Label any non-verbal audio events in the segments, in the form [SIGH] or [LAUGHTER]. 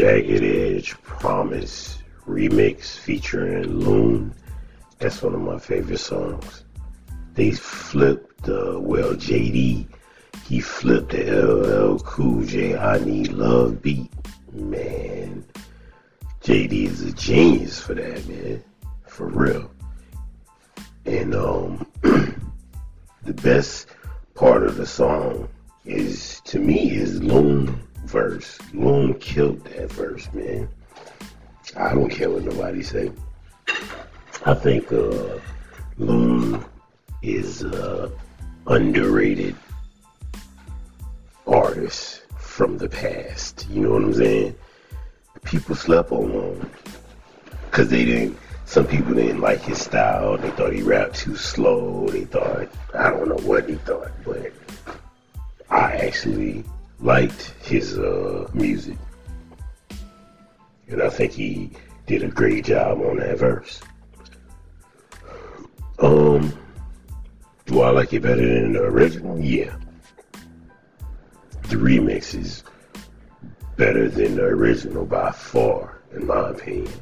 Jagged Edge Promise remix featuring Loon. That's one of my favorite songs. They flipped, uh, well, JD, he flipped the LL Cool J I Need Love beat. Man, JD is a genius for that, man. For real. And um, [CLEARS THROAT] the best part of the song is, to me, is Loon verse. Loon killed that verse, man. I don't care what nobody say. I think uh, is uh, underrated artist from the past. You know what I'm saying? People slept on Loon because they didn't. Some people didn't like his style. They thought he rapped too slow. They thought I don't know what he thought, but I actually liked his uh, music, and I think he did a great job on that verse. Um, do I like it better than the original? Yeah. The remix is better than the original by far, in my opinion.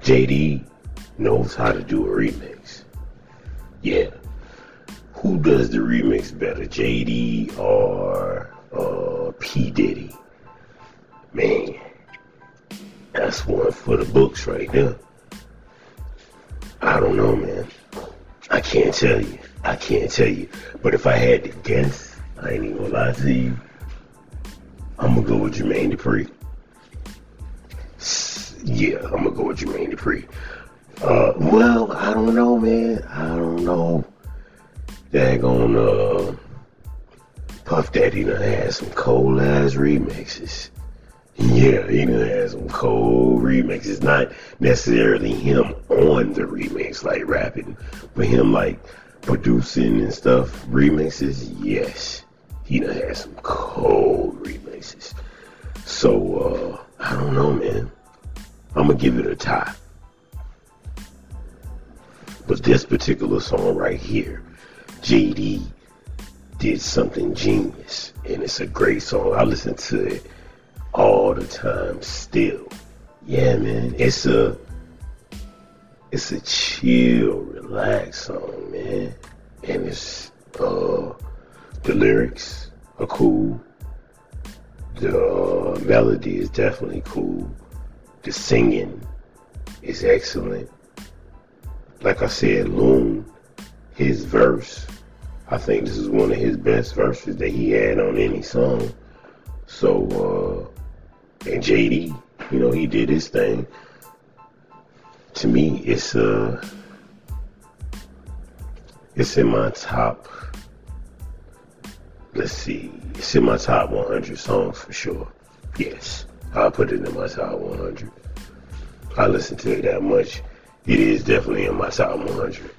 JD knows how to do a remix. Yeah. Who does the remix better, JD or uh, P. Diddy? Man, that's one for the books right there. I don't know, man. I can't tell you. I can't tell you. But if I had to guess, I ain't even gonna lie to you. I'm gonna go with Jermaine Dupri. Yeah, I'm gonna go with Jermaine Dupri. Uh, well, I don't know, man. I don't know. Daggone, uh, Puff Daddy done had some cold ass remixes. Yeah, he done had some cold remixes. Not necessarily him on the remix, like rapping, but him like producing and stuff. Remixes, yes. He done had some cold remixes. So, uh, I don't know, man. I'm gonna give it a tie. But this particular song right here, JD did something genius, and it's a great song. I listen to it all the time still. Yeah, man, it's a it's a chill, relaxed song, man, and it's uh the lyrics are cool. The uh, melody is definitely cool. The singing is excellent. Like I said, Loon, his verse, I think this is one of his best verses that he had on any song. So, uh, and JD, you know, he did his thing. To me, it's uh, it's in my top. Let's see, it's in my top 100 songs for sure. Yes, I'll put it in my top 100. I listen to it that much. It is definitely in my top 100.